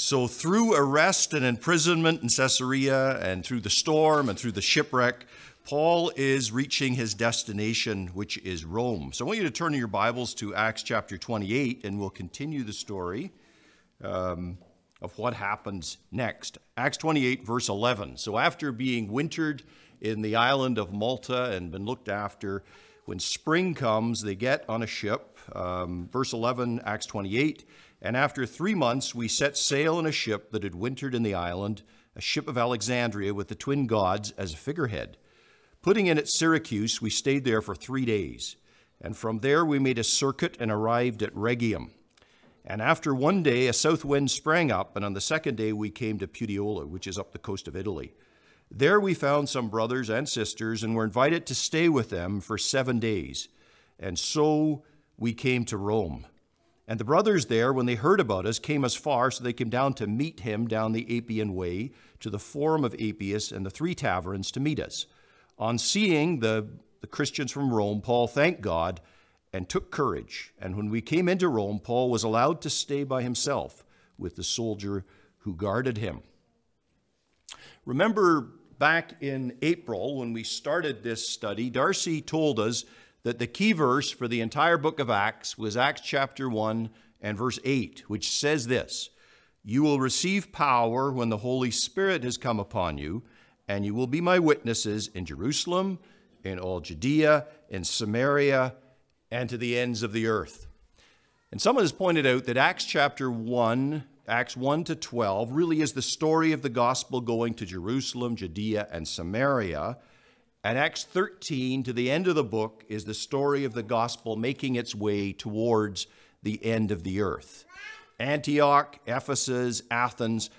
So, through arrest and imprisonment in Caesarea, and through the storm and through the shipwreck, Paul is reaching his destination, which is Rome. So, I want you to turn your Bibles to Acts chapter 28, and we'll continue the story um, of what happens next. Acts 28, verse 11. So, after being wintered in the island of Malta and been looked after, when spring comes, they get on a ship. Um, verse 11, Acts 28. And after three months, we set sail in a ship that had wintered in the island, a ship of Alexandria with the twin gods as a figurehead. Putting in at Syracuse, we stayed there for three days. And from there, we made a circuit and arrived at Rhegium. And after one day, a south wind sprang up, and on the second day, we came to Puteoli, which is up the coast of Italy. There we found some brothers and sisters and were invited to stay with them for seven days. And so we came to Rome. And the brothers there, when they heard about us, came as far, so they came down to meet him down the Appian Way to the Forum of Appius and the Three Taverns to meet us. On seeing the, the Christians from Rome, Paul thanked God and took courage. And when we came into Rome, Paul was allowed to stay by himself with the soldier who guarded him. Remember back in April when we started this study, Darcy told us that the key verse for the entire book of Acts was Acts chapter 1 and verse 8, which says this You will receive power when the Holy Spirit has come upon you, and you will be my witnesses in Jerusalem, in all Judea, in Samaria, and to the ends of the earth. And someone has pointed out that Acts chapter 1, Acts 1 to 12, really is the story of the gospel going to Jerusalem, Judea, and Samaria. And Acts 13 to the end of the book is the story of the gospel making its way towards the end of the earth. Antioch, Ephesus, Athens,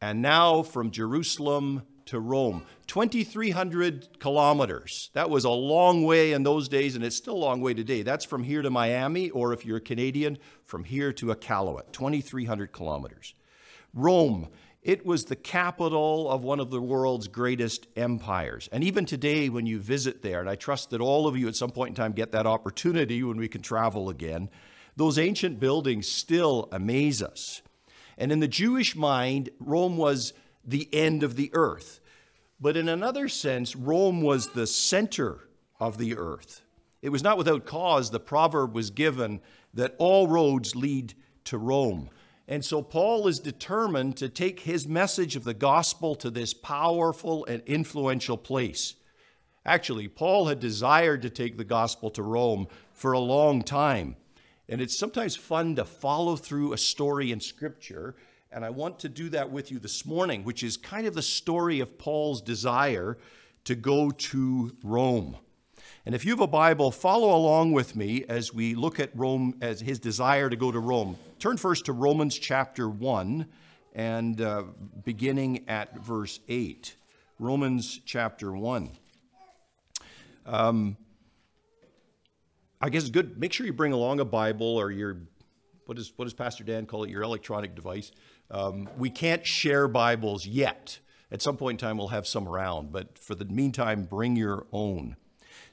and now from Jerusalem to Rome. 2,300 kilometers. That was a long way in those days, and it's still a long way today. That's from here to Miami, or if you're a Canadian, from here to Iqaluit, 2,300 kilometers. Rome, it was the capital of one of the world's greatest empires. And even today, when you visit there, and I trust that all of you at some point in time get that opportunity when we can travel again, those ancient buildings still amaze us. And in the Jewish mind, Rome was the end of the earth. But in another sense, Rome was the center of the earth. It was not without cause the proverb was given that all roads lead to Rome. And so Paul is determined to take his message of the gospel to this powerful and influential place. Actually, Paul had desired to take the gospel to Rome for a long time. And it's sometimes fun to follow through a story in Scripture. And I want to do that with you this morning, which is kind of the story of Paul's desire to go to Rome. And if you have a Bible, follow along with me as we look at Rome, as his desire to go to Rome. Turn first to Romans chapter 1 and uh, beginning at verse 8. Romans chapter 1. Um, I guess it's good. Make sure you bring along a Bible or your, what, is, what does Pastor Dan call it, your electronic device. Um, we can't share Bibles yet. At some point in time, we'll have some around, but for the meantime, bring your own.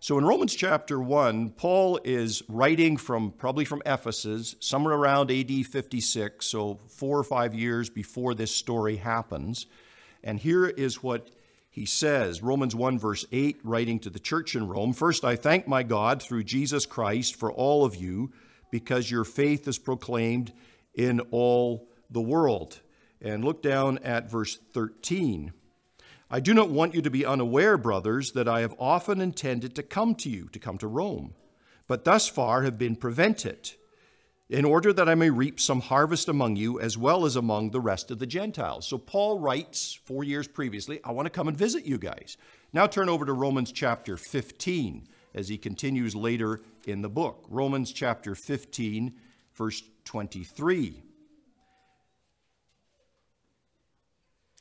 So in Romans chapter 1, Paul is writing from probably from Ephesus, somewhere around AD 56, so four or five years before this story happens. And here is what he says Romans 1, verse 8, writing to the church in Rome First, I thank my God through Jesus Christ for all of you, because your faith is proclaimed in all the world. And look down at verse 13. I do not want you to be unaware, brothers, that I have often intended to come to you, to come to Rome, but thus far have been prevented, in order that I may reap some harvest among you as well as among the rest of the Gentiles. So Paul writes four years previously, I want to come and visit you guys. Now turn over to Romans chapter 15 as he continues later in the book. Romans chapter 15, verse 23.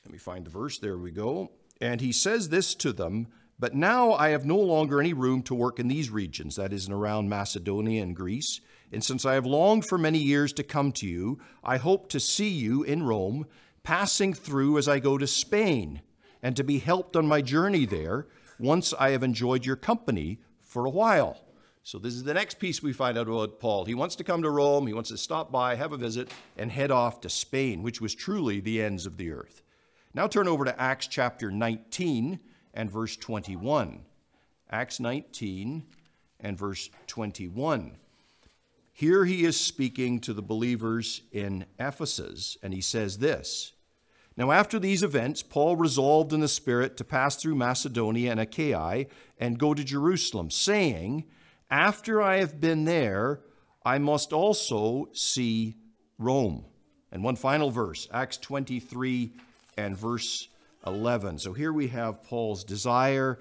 Let me find the verse. There we go. And he says this to them But now I have no longer any room to work in these regions, that is, in around Macedonia and Greece. And since I have longed for many years to come to you, I hope to see you in Rome, passing through as I go to Spain, and to be helped on my journey there once I have enjoyed your company for a while. So, this is the next piece we find out about Paul. He wants to come to Rome, he wants to stop by, have a visit, and head off to Spain, which was truly the ends of the earth. Now, turn over to Acts chapter 19 and verse 21. Acts 19 and verse 21. Here he is speaking to the believers in Ephesus, and he says this Now, after these events, Paul resolved in the Spirit to pass through Macedonia and Achaia and go to Jerusalem, saying, After I have been there, I must also see Rome. And one final verse, Acts 23 and verse 11. So here we have Paul's desire.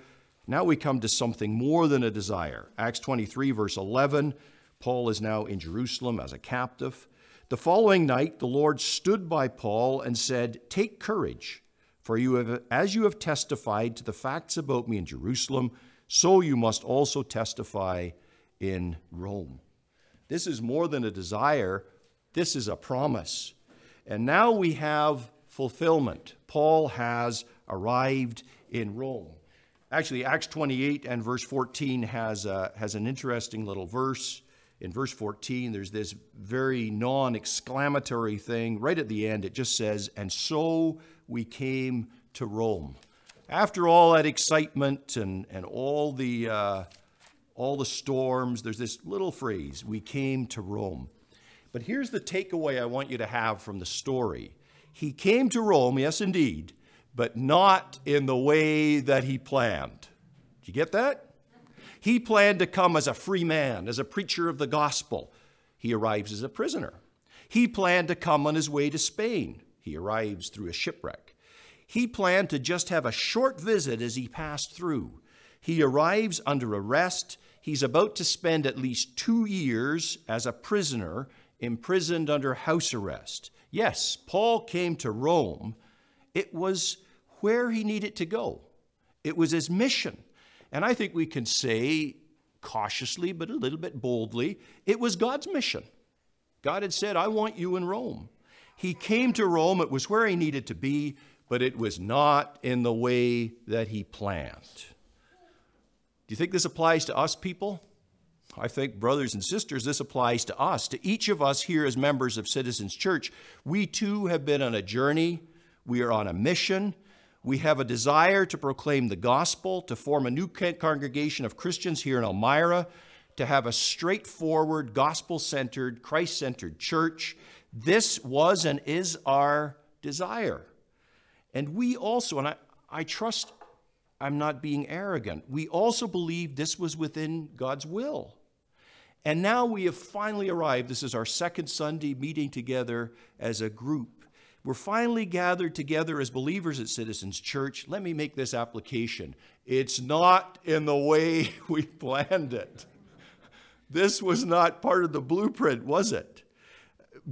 Now we come to something more than a desire. Acts 23, verse 11. Paul is now in Jerusalem as a captive. The following night, the Lord stood by Paul and said, Take courage, for you have, as you have testified to the facts about me in Jerusalem, so you must also testify in Rome. This is more than a desire, this is a promise. And now we have fulfillment. Paul has arrived in Rome. Actually, Acts 28 and verse 14 has, a, has an interesting little verse in verse 14, there's this very non exclamatory thing. Right at the end, it just says, And so we came to Rome. After all that excitement and, and all, the, uh, all the storms, there's this little phrase, We came to Rome. But here's the takeaway I want you to have from the story. He came to Rome, yes, indeed, but not in the way that he planned. Did you get that? He planned to come as a free man, as a preacher of the gospel. He arrives as a prisoner. He planned to come on his way to Spain. He arrives through a shipwreck. He planned to just have a short visit as he passed through. He arrives under arrest. He's about to spend at least two years as a prisoner, imprisoned under house arrest. Yes, Paul came to Rome. It was where he needed to go, it was his mission. And I think we can say cautiously, but a little bit boldly, it was God's mission. God had said, I want you in Rome. He came to Rome, it was where he needed to be, but it was not in the way that he planned. Do you think this applies to us people? I think, brothers and sisters, this applies to us, to each of us here as members of Citizens Church. We too have been on a journey, we are on a mission. We have a desire to proclaim the gospel, to form a new congregation of Christians here in Elmira, to have a straightforward, gospel centered, Christ centered church. This was and is our desire. And we also, and I, I trust I'm not being arrogant, we also believe this was within God's will. And now we have finally arrived. This is our second Sunday meeting together as a group we're finally gathered together as believers at Citizens Church. Let me make this application. It's not in the way we planned it. This was not part of the blueprint, was it?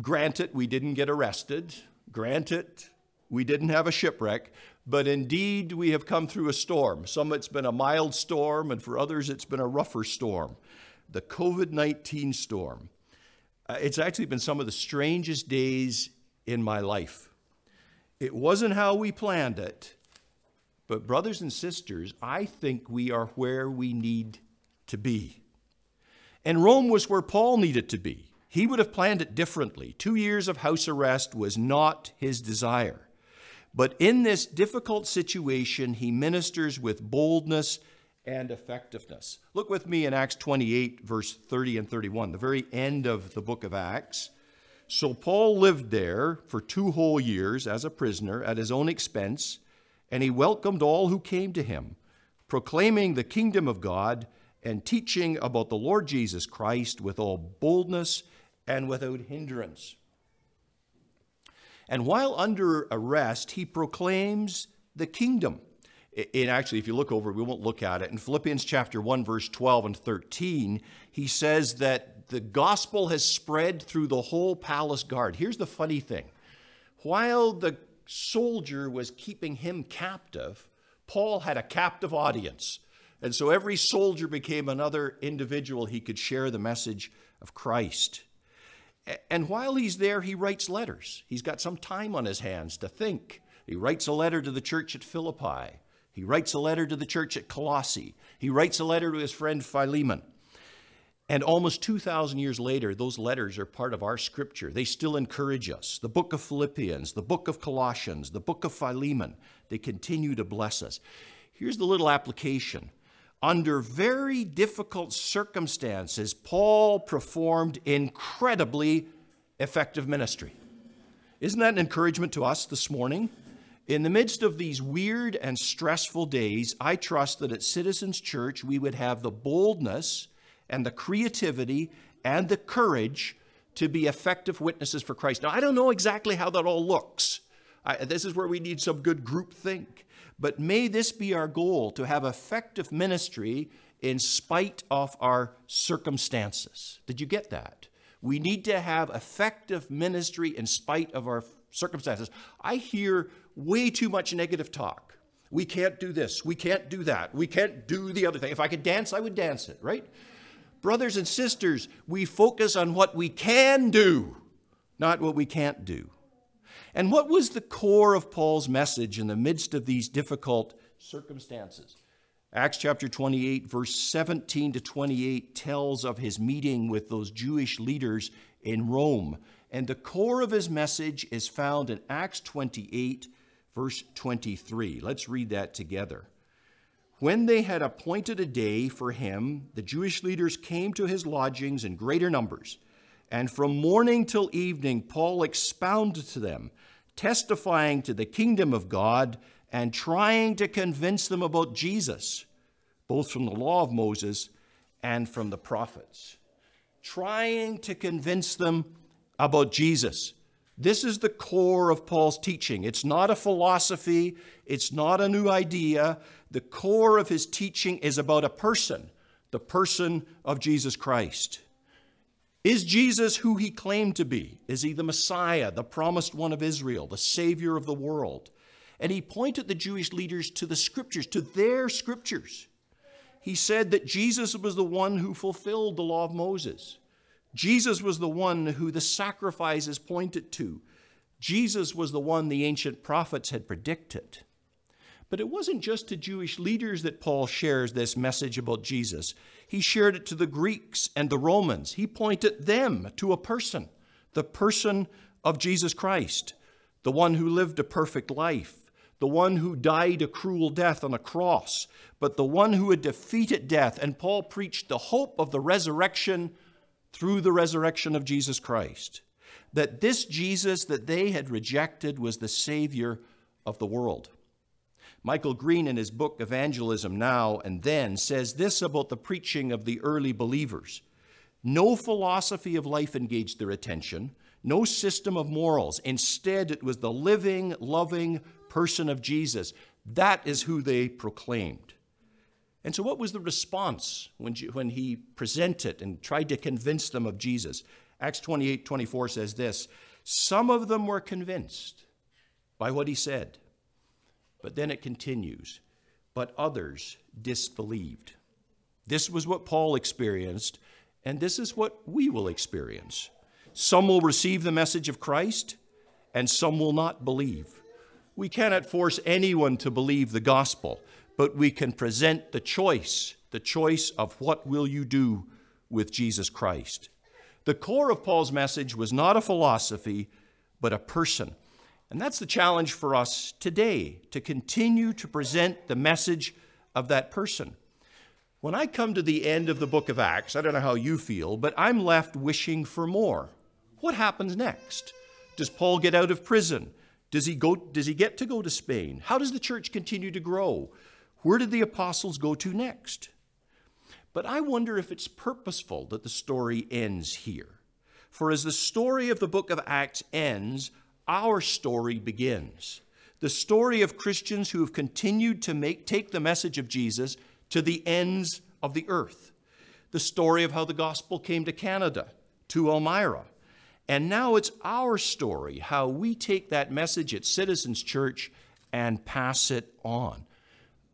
Granted, we didn't get arrested. Granted, we didn't have a shipwreck. But indeed, we have come through a storm. Some it's been a mild storm, and for others, it's been a rougher storm the COVID 19 storm. Uh, it's actually been some of the strangest days in my life. It wasn't how we planned it, but, brothers and sisters, I think we are where we need to be. And Rome was where Paul needed to be. He would have planned it differently. Two years of house arrest was not his desire. But in this difficult situation, he ministers with boldness and effectiveness. Look with me in Acts 28, verse 30 and 31, the very end of the book of Acts. So Paul lived there for two whole years as a prisoner at his own expense, and he welcomed all who came to him, proclaiming the kingdom of God and teaching about the Lord Jesus Christ with all boldness and without hindrance. And while under arrest, he proclaims the kingdom. And actually, if you look over, we won't look at it. In Philippians chapter 1, verse 12 and 13, he says that the gospel has spread through the whole palace guard. Here's the funny thing while the soldier was keeping him captive, Paul had a captive audience. And so every soldier became another individual he could share the message of Christ. And while he's there, he writes letters. He's got some time on his hands to think. He writes a letter to the church at Philippi. He writes a letter to the church at Colossae. He writes a letter to his friend Philemon. And almost 2,000 years later, those letters are part of our scripture. They still encourage us. The book of Philippians, the book of Colossians, the book of Philemon, they continue to bless us. Here's the little application. Under very difficult circumstances, Paul performed incredibly effective ministry. Isn't that an encouragement to us this morning? In the midst of these weird and stressful days, I trust that at Citizens Church we would have the boldness and the creativity and the courage to be effective witnesses for Christ. Now, I don't know exactly how that all looks. I, this is where we need some good group think. But may this be our goal to have effective ministry in spite of our circumstances. Did you get that? We need to have effective ministry in spite of our circumstances. I hear way too much negative talk. We can't do this. We can't do that. We can't do the other thing. If I could dance, I would dance it, right? Brothers and sisters, we focus on what we can do, not what we can't do. And what was the core of Paul's message in the midst of these difficult circumstances? Acts chapter 28, verse 17 to 28 tells of his meeting with those Jewish leaders in Rome. And the core of his message is found in Acts 28, verse 23. Let's read that together. When they had appointed a day for him, the Jewish leaders came to his lodgings in greater numbers. And from morning till evening, Paul expounded to them, testifying to the kingdom of God and trying to convince them about Jesus, both from the law of Moses and from the prophets. Trying to convince them about Jesus. This is the core of Paul's teaching. It's not a philosophy, it's not a new idea. The core of his teaching is about a person, the person of Jesus Christ. Is Jesus who he claimed to be? Is he the Messiah, the promised one of Israel, the Savior of the world? And he pointed the Jewish leaders to the scriptures, to their scriptures. He said that Jesus was the one who fulfilled the law of Moses. Jesus was the one who the sacrifices pointed to. Jesus was the one the ancient prophets had predicted. But it wasn't just to Jewish leaders that Paul shares this message about Jesus. He shared it to the Greeks and the Romans. He pointed them to a person, the person of Jesus Christ, the one who lived a perfect life, the one who died a cruel death on a cross, but the one who had defeated death. And Paul preached the hope of the resurrection through the resurrection of Jesus Christ. That this Jesus that they had rejected was the Savior of the world. Michael Green, in his book Evangelism Now and Then, says this about the preaching of the early believers No philosophy of life engaged their attention, no system of morals. Instead, it was the living, loving person of Jesus. That is who they proclaimed. And so, what was the response when, when he presented and tried to convince them of Jesus? Acts 28 24 says this Some of them were convinced by what he said but then it continues, but others disbelieved. This was what Paul experienced, and this is what we will experience. Some will receive the message of Christ, and some will not believe. We cannot force anyone to believe the gospel, but we can present the choice, the choice of what will you do with Jesus Christ. The core of Paul's message was not a philosophy, but a person. And that's the challenge for us today to continue to present the message of that person. When I come to the end of the book of Acts, I don't know how you feel, but I'm left wishing for more. What happens next? Does Paul get out of prison? Does he, go, does he get to go to Spain? How does the church continue to grow? Where did the apostles go to next? But I wonder if it's purposeful that the story ends here. For as the story of the book of Acts ends, our story begins. The story of Christians who have continued to make, take the message of Jesus to the ends of the earth. The story of how the gospel came to Canada, to Elmira. And now it's our story, how we take that message at Citizens Church and pass it on.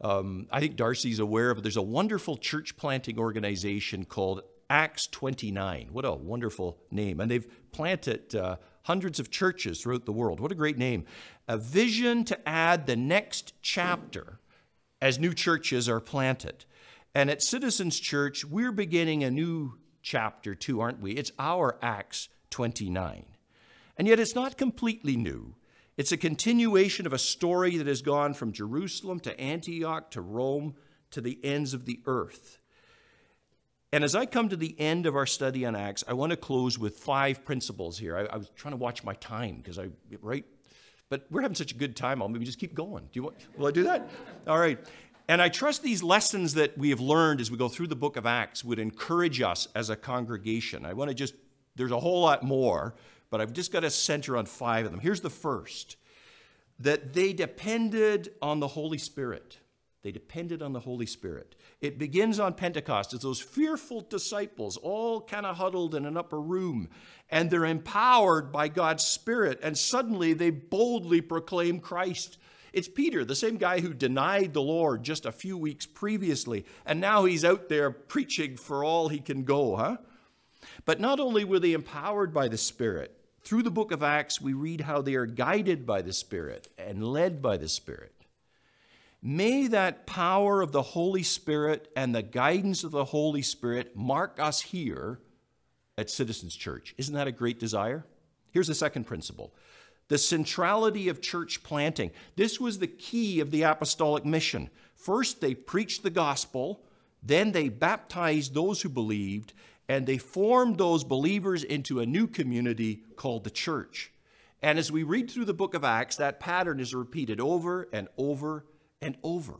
Um, I think Darcy's aware of it. There's a wonderful church planting organization called Acts 29. What a wonderful name. And they've planted uh, hundreds of churches throughout the world. What a great name. A vision to add the next chapter as new churches are planted. And at Citizens Church, we're beginning a new chapter 2, aren't we? It's our Acts 29. And yet it's not completely new. It's a continuation of a story that has gone from Jerusalem to Antioch to Rome to the ends of the earth. And as I come to the end of our study on Acts, I want to close with five principles here. I, I was trying to watch my time because I, right? But we're having such a good time, I'll maybe just keep going. Do you want, will I do that? All right. And I trust these lessons that we have learned as we go through the book of Acts would encourage us as a congregation. I want to just, there's a whole lot more, but I've just got to center on five of them. Here's the first that they depended on the Holy Spirit. They depended on the Holy Spirit. It begins on Pentecost as those fearful disciples all kind of huddled in an upper room, and they're empowered by God's Spirit, and suddenly they boldly proclaim Christ. It's Peter, the same guy who denied the Lord just a few weeks previously, and now he's out there preaching for all he can go, huh? But not only were they empowered by the Spirit, through the book of Acts, we read how they are guided by the Spirit and led by the Spirit. May that power of the Holy Spirit and the guidance of the Holy Spirit mark us here at Citizens Church. Isn't that a great desire? Here's the second principle the centrality of church planting. This was the key of the apostolic mission. First, they preached the gospel, then, they baptized those who believed, and they formed those believers into a new community called the church. And as we read through the book of Acts, that pattern is repeated over and over and over.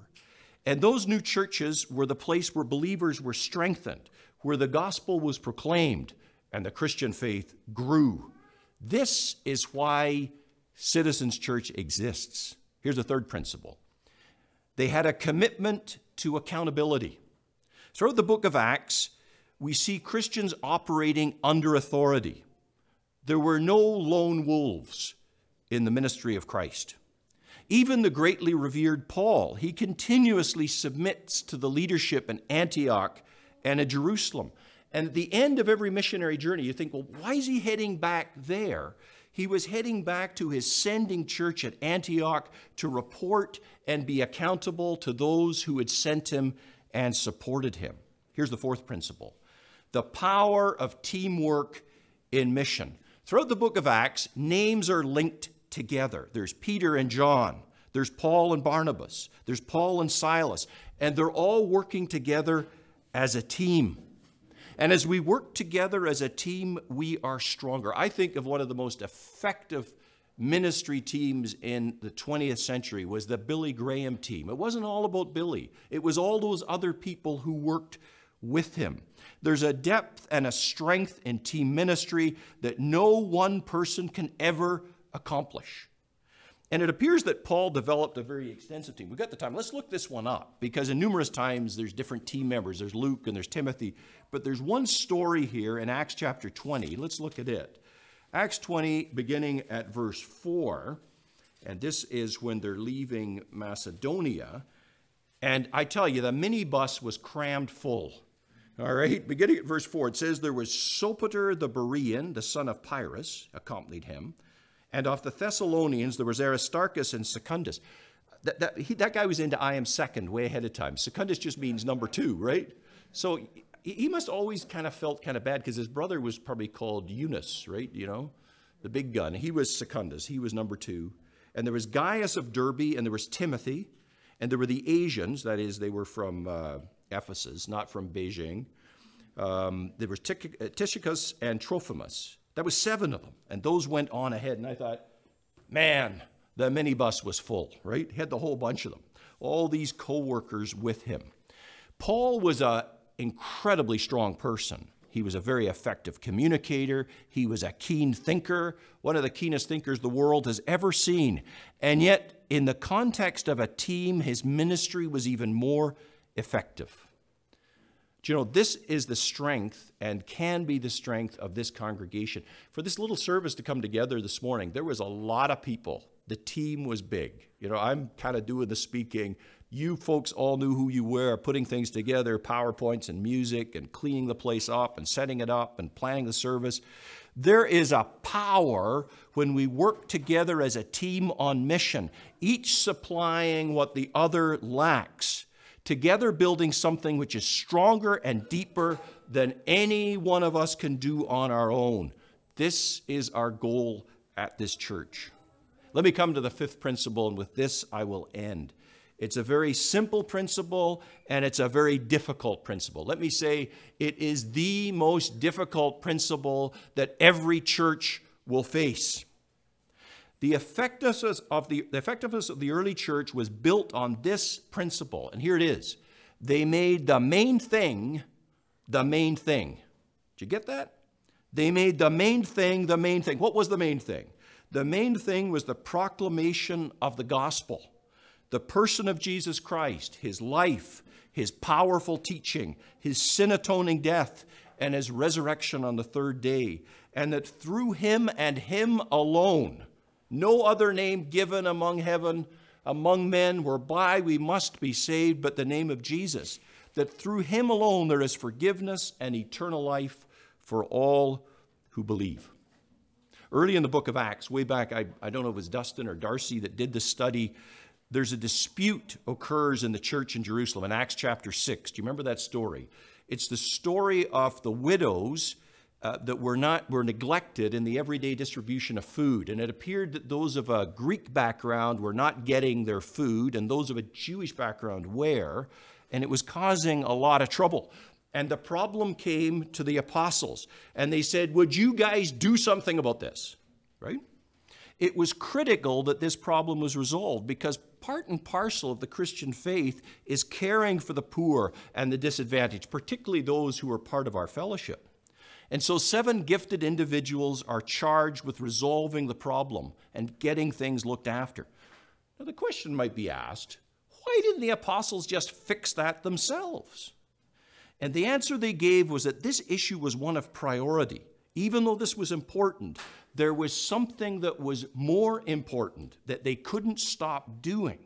And those new churches were the place where believers were strengthened, where the gospel was proclaimed, and the Christian faith grew. This is why Citizens Church exists. Here's a third principle they had a commitment to accountability. Throughout the book of Acts, we see Christians operating under authority. There were no lone wolves in the ministry of Christ. Even the greatly revered Paul, he continuously submits to the leadership in Antioch and in Jerusalem. And at the end of every missionary journey, you think, well, why is he heading back there? He was heading back to his sending church at Antioch to report and be accountable to those who had sent him and supported him. Here's the fourth principle the power of teamwork in mission. Throughout the book of Acts, names are linked together. There's Peter and John, there's Paul and Barnabas, there's Paul and Silas, and they're all working together as a team. And as we work together as a team, we are stronger. I think of one of the most effective ministry teams in the 20th century was the Billy Graham team. It wasn't all about Billy. It was all those other people who worked with him. There's a depth and a strength in team ministry that no one person can ever accomplish. And it appears that Paul developed a very extensive team. We've got the time. Let's look this one up because in numerous times there's different team members. There's Luke and there's Timothy. But there's one story here in Acts chapter 20. Let's look at it. Acts 20, beginning at verse 4. And this is when they're leaving Macedonia. And I tell you, the minibus was crammed full. All right, beginning at verse 4, it says, There was Sopater the Berean, the son of Pyrrhus, accompanied him. And of the Thessalonians, there was Aristarchus and Secundus. That, that, he, that guy was into I am second way ahead of time. Secundus just means number two, right? So he, he must always kind of felt kind of bad because his brother was probably called Eunice, right? You know, the big gun. He was Secundus, he was number two. And there was Gaius of Derbe, and there was Timothy, and there were the Asians, that is, they were from. Uh, Ephesus, not from Beijing. Um, there was uh, Tychicus and Trophimus. That was seven of them, and those went on ahead. And I thought, man, the minibus was full, right? Had the whole bunch of them. All these co-workers with him. Paul was an incredibly strong person. He was a very effective communicator. He was a keen thinker, one of the keenest thinkers the world has ever seen. And yet, in the context of a team, his ministry was even more effective. Do you know, this is the strength and can be the strength of this congregation. For this little service to come together this morning, there was a lot of people. The team was big. You know, I'm kind of doing the speaking. You folks all knew who you were, putting things together, PowerPoints and music, and cleaning the place up, and setting it up, and planning the service. There is a power when we work together as a team on mission, each supplying what the other lacks together building something which is stronger and deeper than any one of us can do on our own. This is our goal at this church. Let me come to the fifth principle, and with this I will end. It's a very simple principle and it's a very difficult principle. Let me say it is the most difficult principle that every church will face. The effectiveness of the, the effectiveness of the early church was built on this principle, and here it is. They made the main thing the main thing. Did you get that? They made the main thing the main thing. What was the main thing? The main thing was the proclamation of the gospel, the person of Jesus Christ, his life, his powerful teaching, his sin atoning death, and his resurrection on the third day, and that through him and him alone, no other name given among heaven, among men, whereby we must be saved, but the name of Jesus, that through him alone there is forgiveness and eternal life for all who believe. Early in the book of Acts, way back, I, I don't know if it was Dustin or Darcy that did the study, there's a dispute occurs in the church in Jerusalem in Acts chapter 6. Do you remember that story? It's the story of the widows uh, that were not were neglected in the everyday distribution of food. And it appeared that those of a greek background were not getting their food and those of a jewish background were and it was causing a lot of trouble. And the problem came to the apostles and they said would you guys do something about this? Right? It was critical that this problem was resolved because part and parcel of the Christian faith is caring for the poor and the disadvantaged, particularly those who are part of our fellowship. And so, seven gifted individuals are charged with resolving the problem and getting things looked after. Now, the question might be asked why didn't the apostles just fix that themselves? And the answer they gave was that this issue was one of priority. Even though this was important, there was something that was more important that they couldn't stop doing.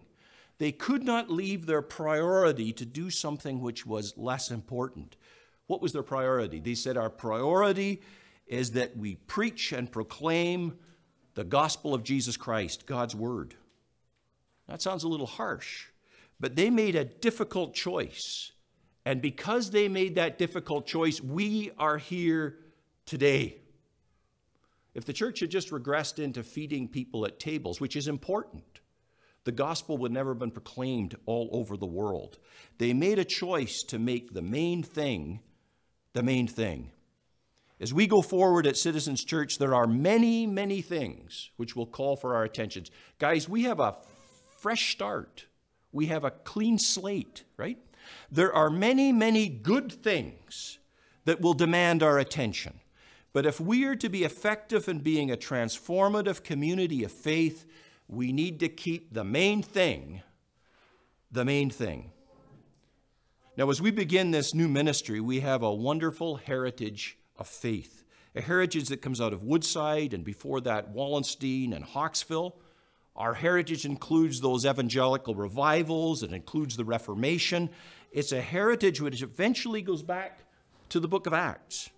They could not leave their priority to do something which was less important. What was their priority? They said, Our priority is that we preach and proclaim the gospel of Jesus Christ, God's word. That sounds a little harsh, but they made a difficult choice. And because they made that difficult choice, we are here today. If the church had just regressed into feeding people at tables, which is important, the gospel would never have been proclaimed all over the world. They made a choice to make the main thing the main thing. As we go forward at Citizens Church, there are many, many things which will call for our attention. Guys, we have a fresh start. We have a clean slate, right? There are many, many good things that will demand our attention. But if we are to be effective in being a transformative community of faith, we need to keep the main thing the main thing. Now, as we begin this new ministry, we have a wonderful heritage of faith, a heritage that comes out of Woodside and before that, Wallenstein and Hawkesville. Our heritage includes those evangelical revivals, it includes the Reformation. It's a heritage which eventually goes back to the book of Acts.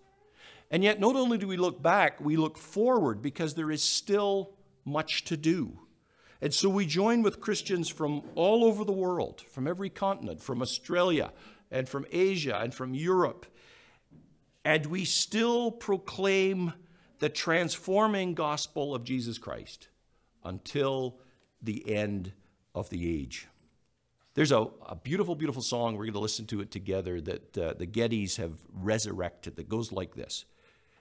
And yet, not only do we look back, we look forward because there is still much to do. And so we join with Christians from all over the world, from every continent, from Australia and from Asia and from Europe. And we still proclaim the transforming gospel of Jesus Christ until the end of the age. There's a, a beautiful, beautiful song. We're going to listen to it together that uh, the Gettys have resurrected that goes like this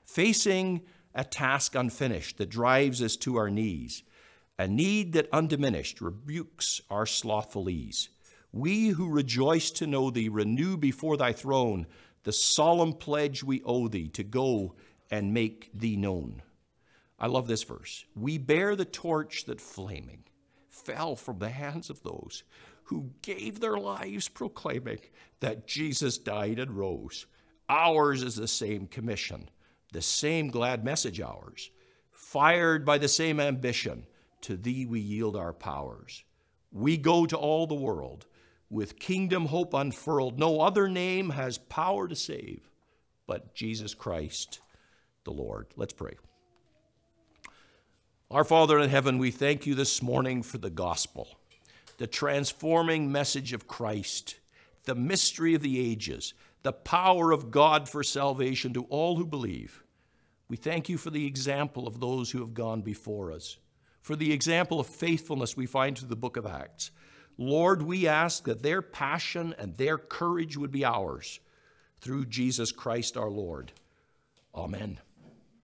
Facing a task unfinished that drives us to our knees a need that undiminished rebukes our slothful ease. We who rejoice to know thee renew before thy throne the solemn pledge we owe thee to go and make thee known. I love this verse. We bear the torch that flaming fell from the hands of those who gave their lives proclaiming that Jesus died and rose. Ours is the same commission, the same glad message ours, fired by the same ambition to thee we yield our powers. We go to all the world with kingdom hope unfurled. No other name has power to save but Jesus Christ the Lord. Let's pray. Our Father in heaven, we thank you this morning for the gospel, the transforming message of Christ the mystery of the ages, the power of God for salvation to all who believe. We thank you for the example of those who have gone before us, for the example of faithfulness we find through the book of Acts. Lord, we ask that their passion and their courage would be ours through Jesus Christ our Lord. Amen.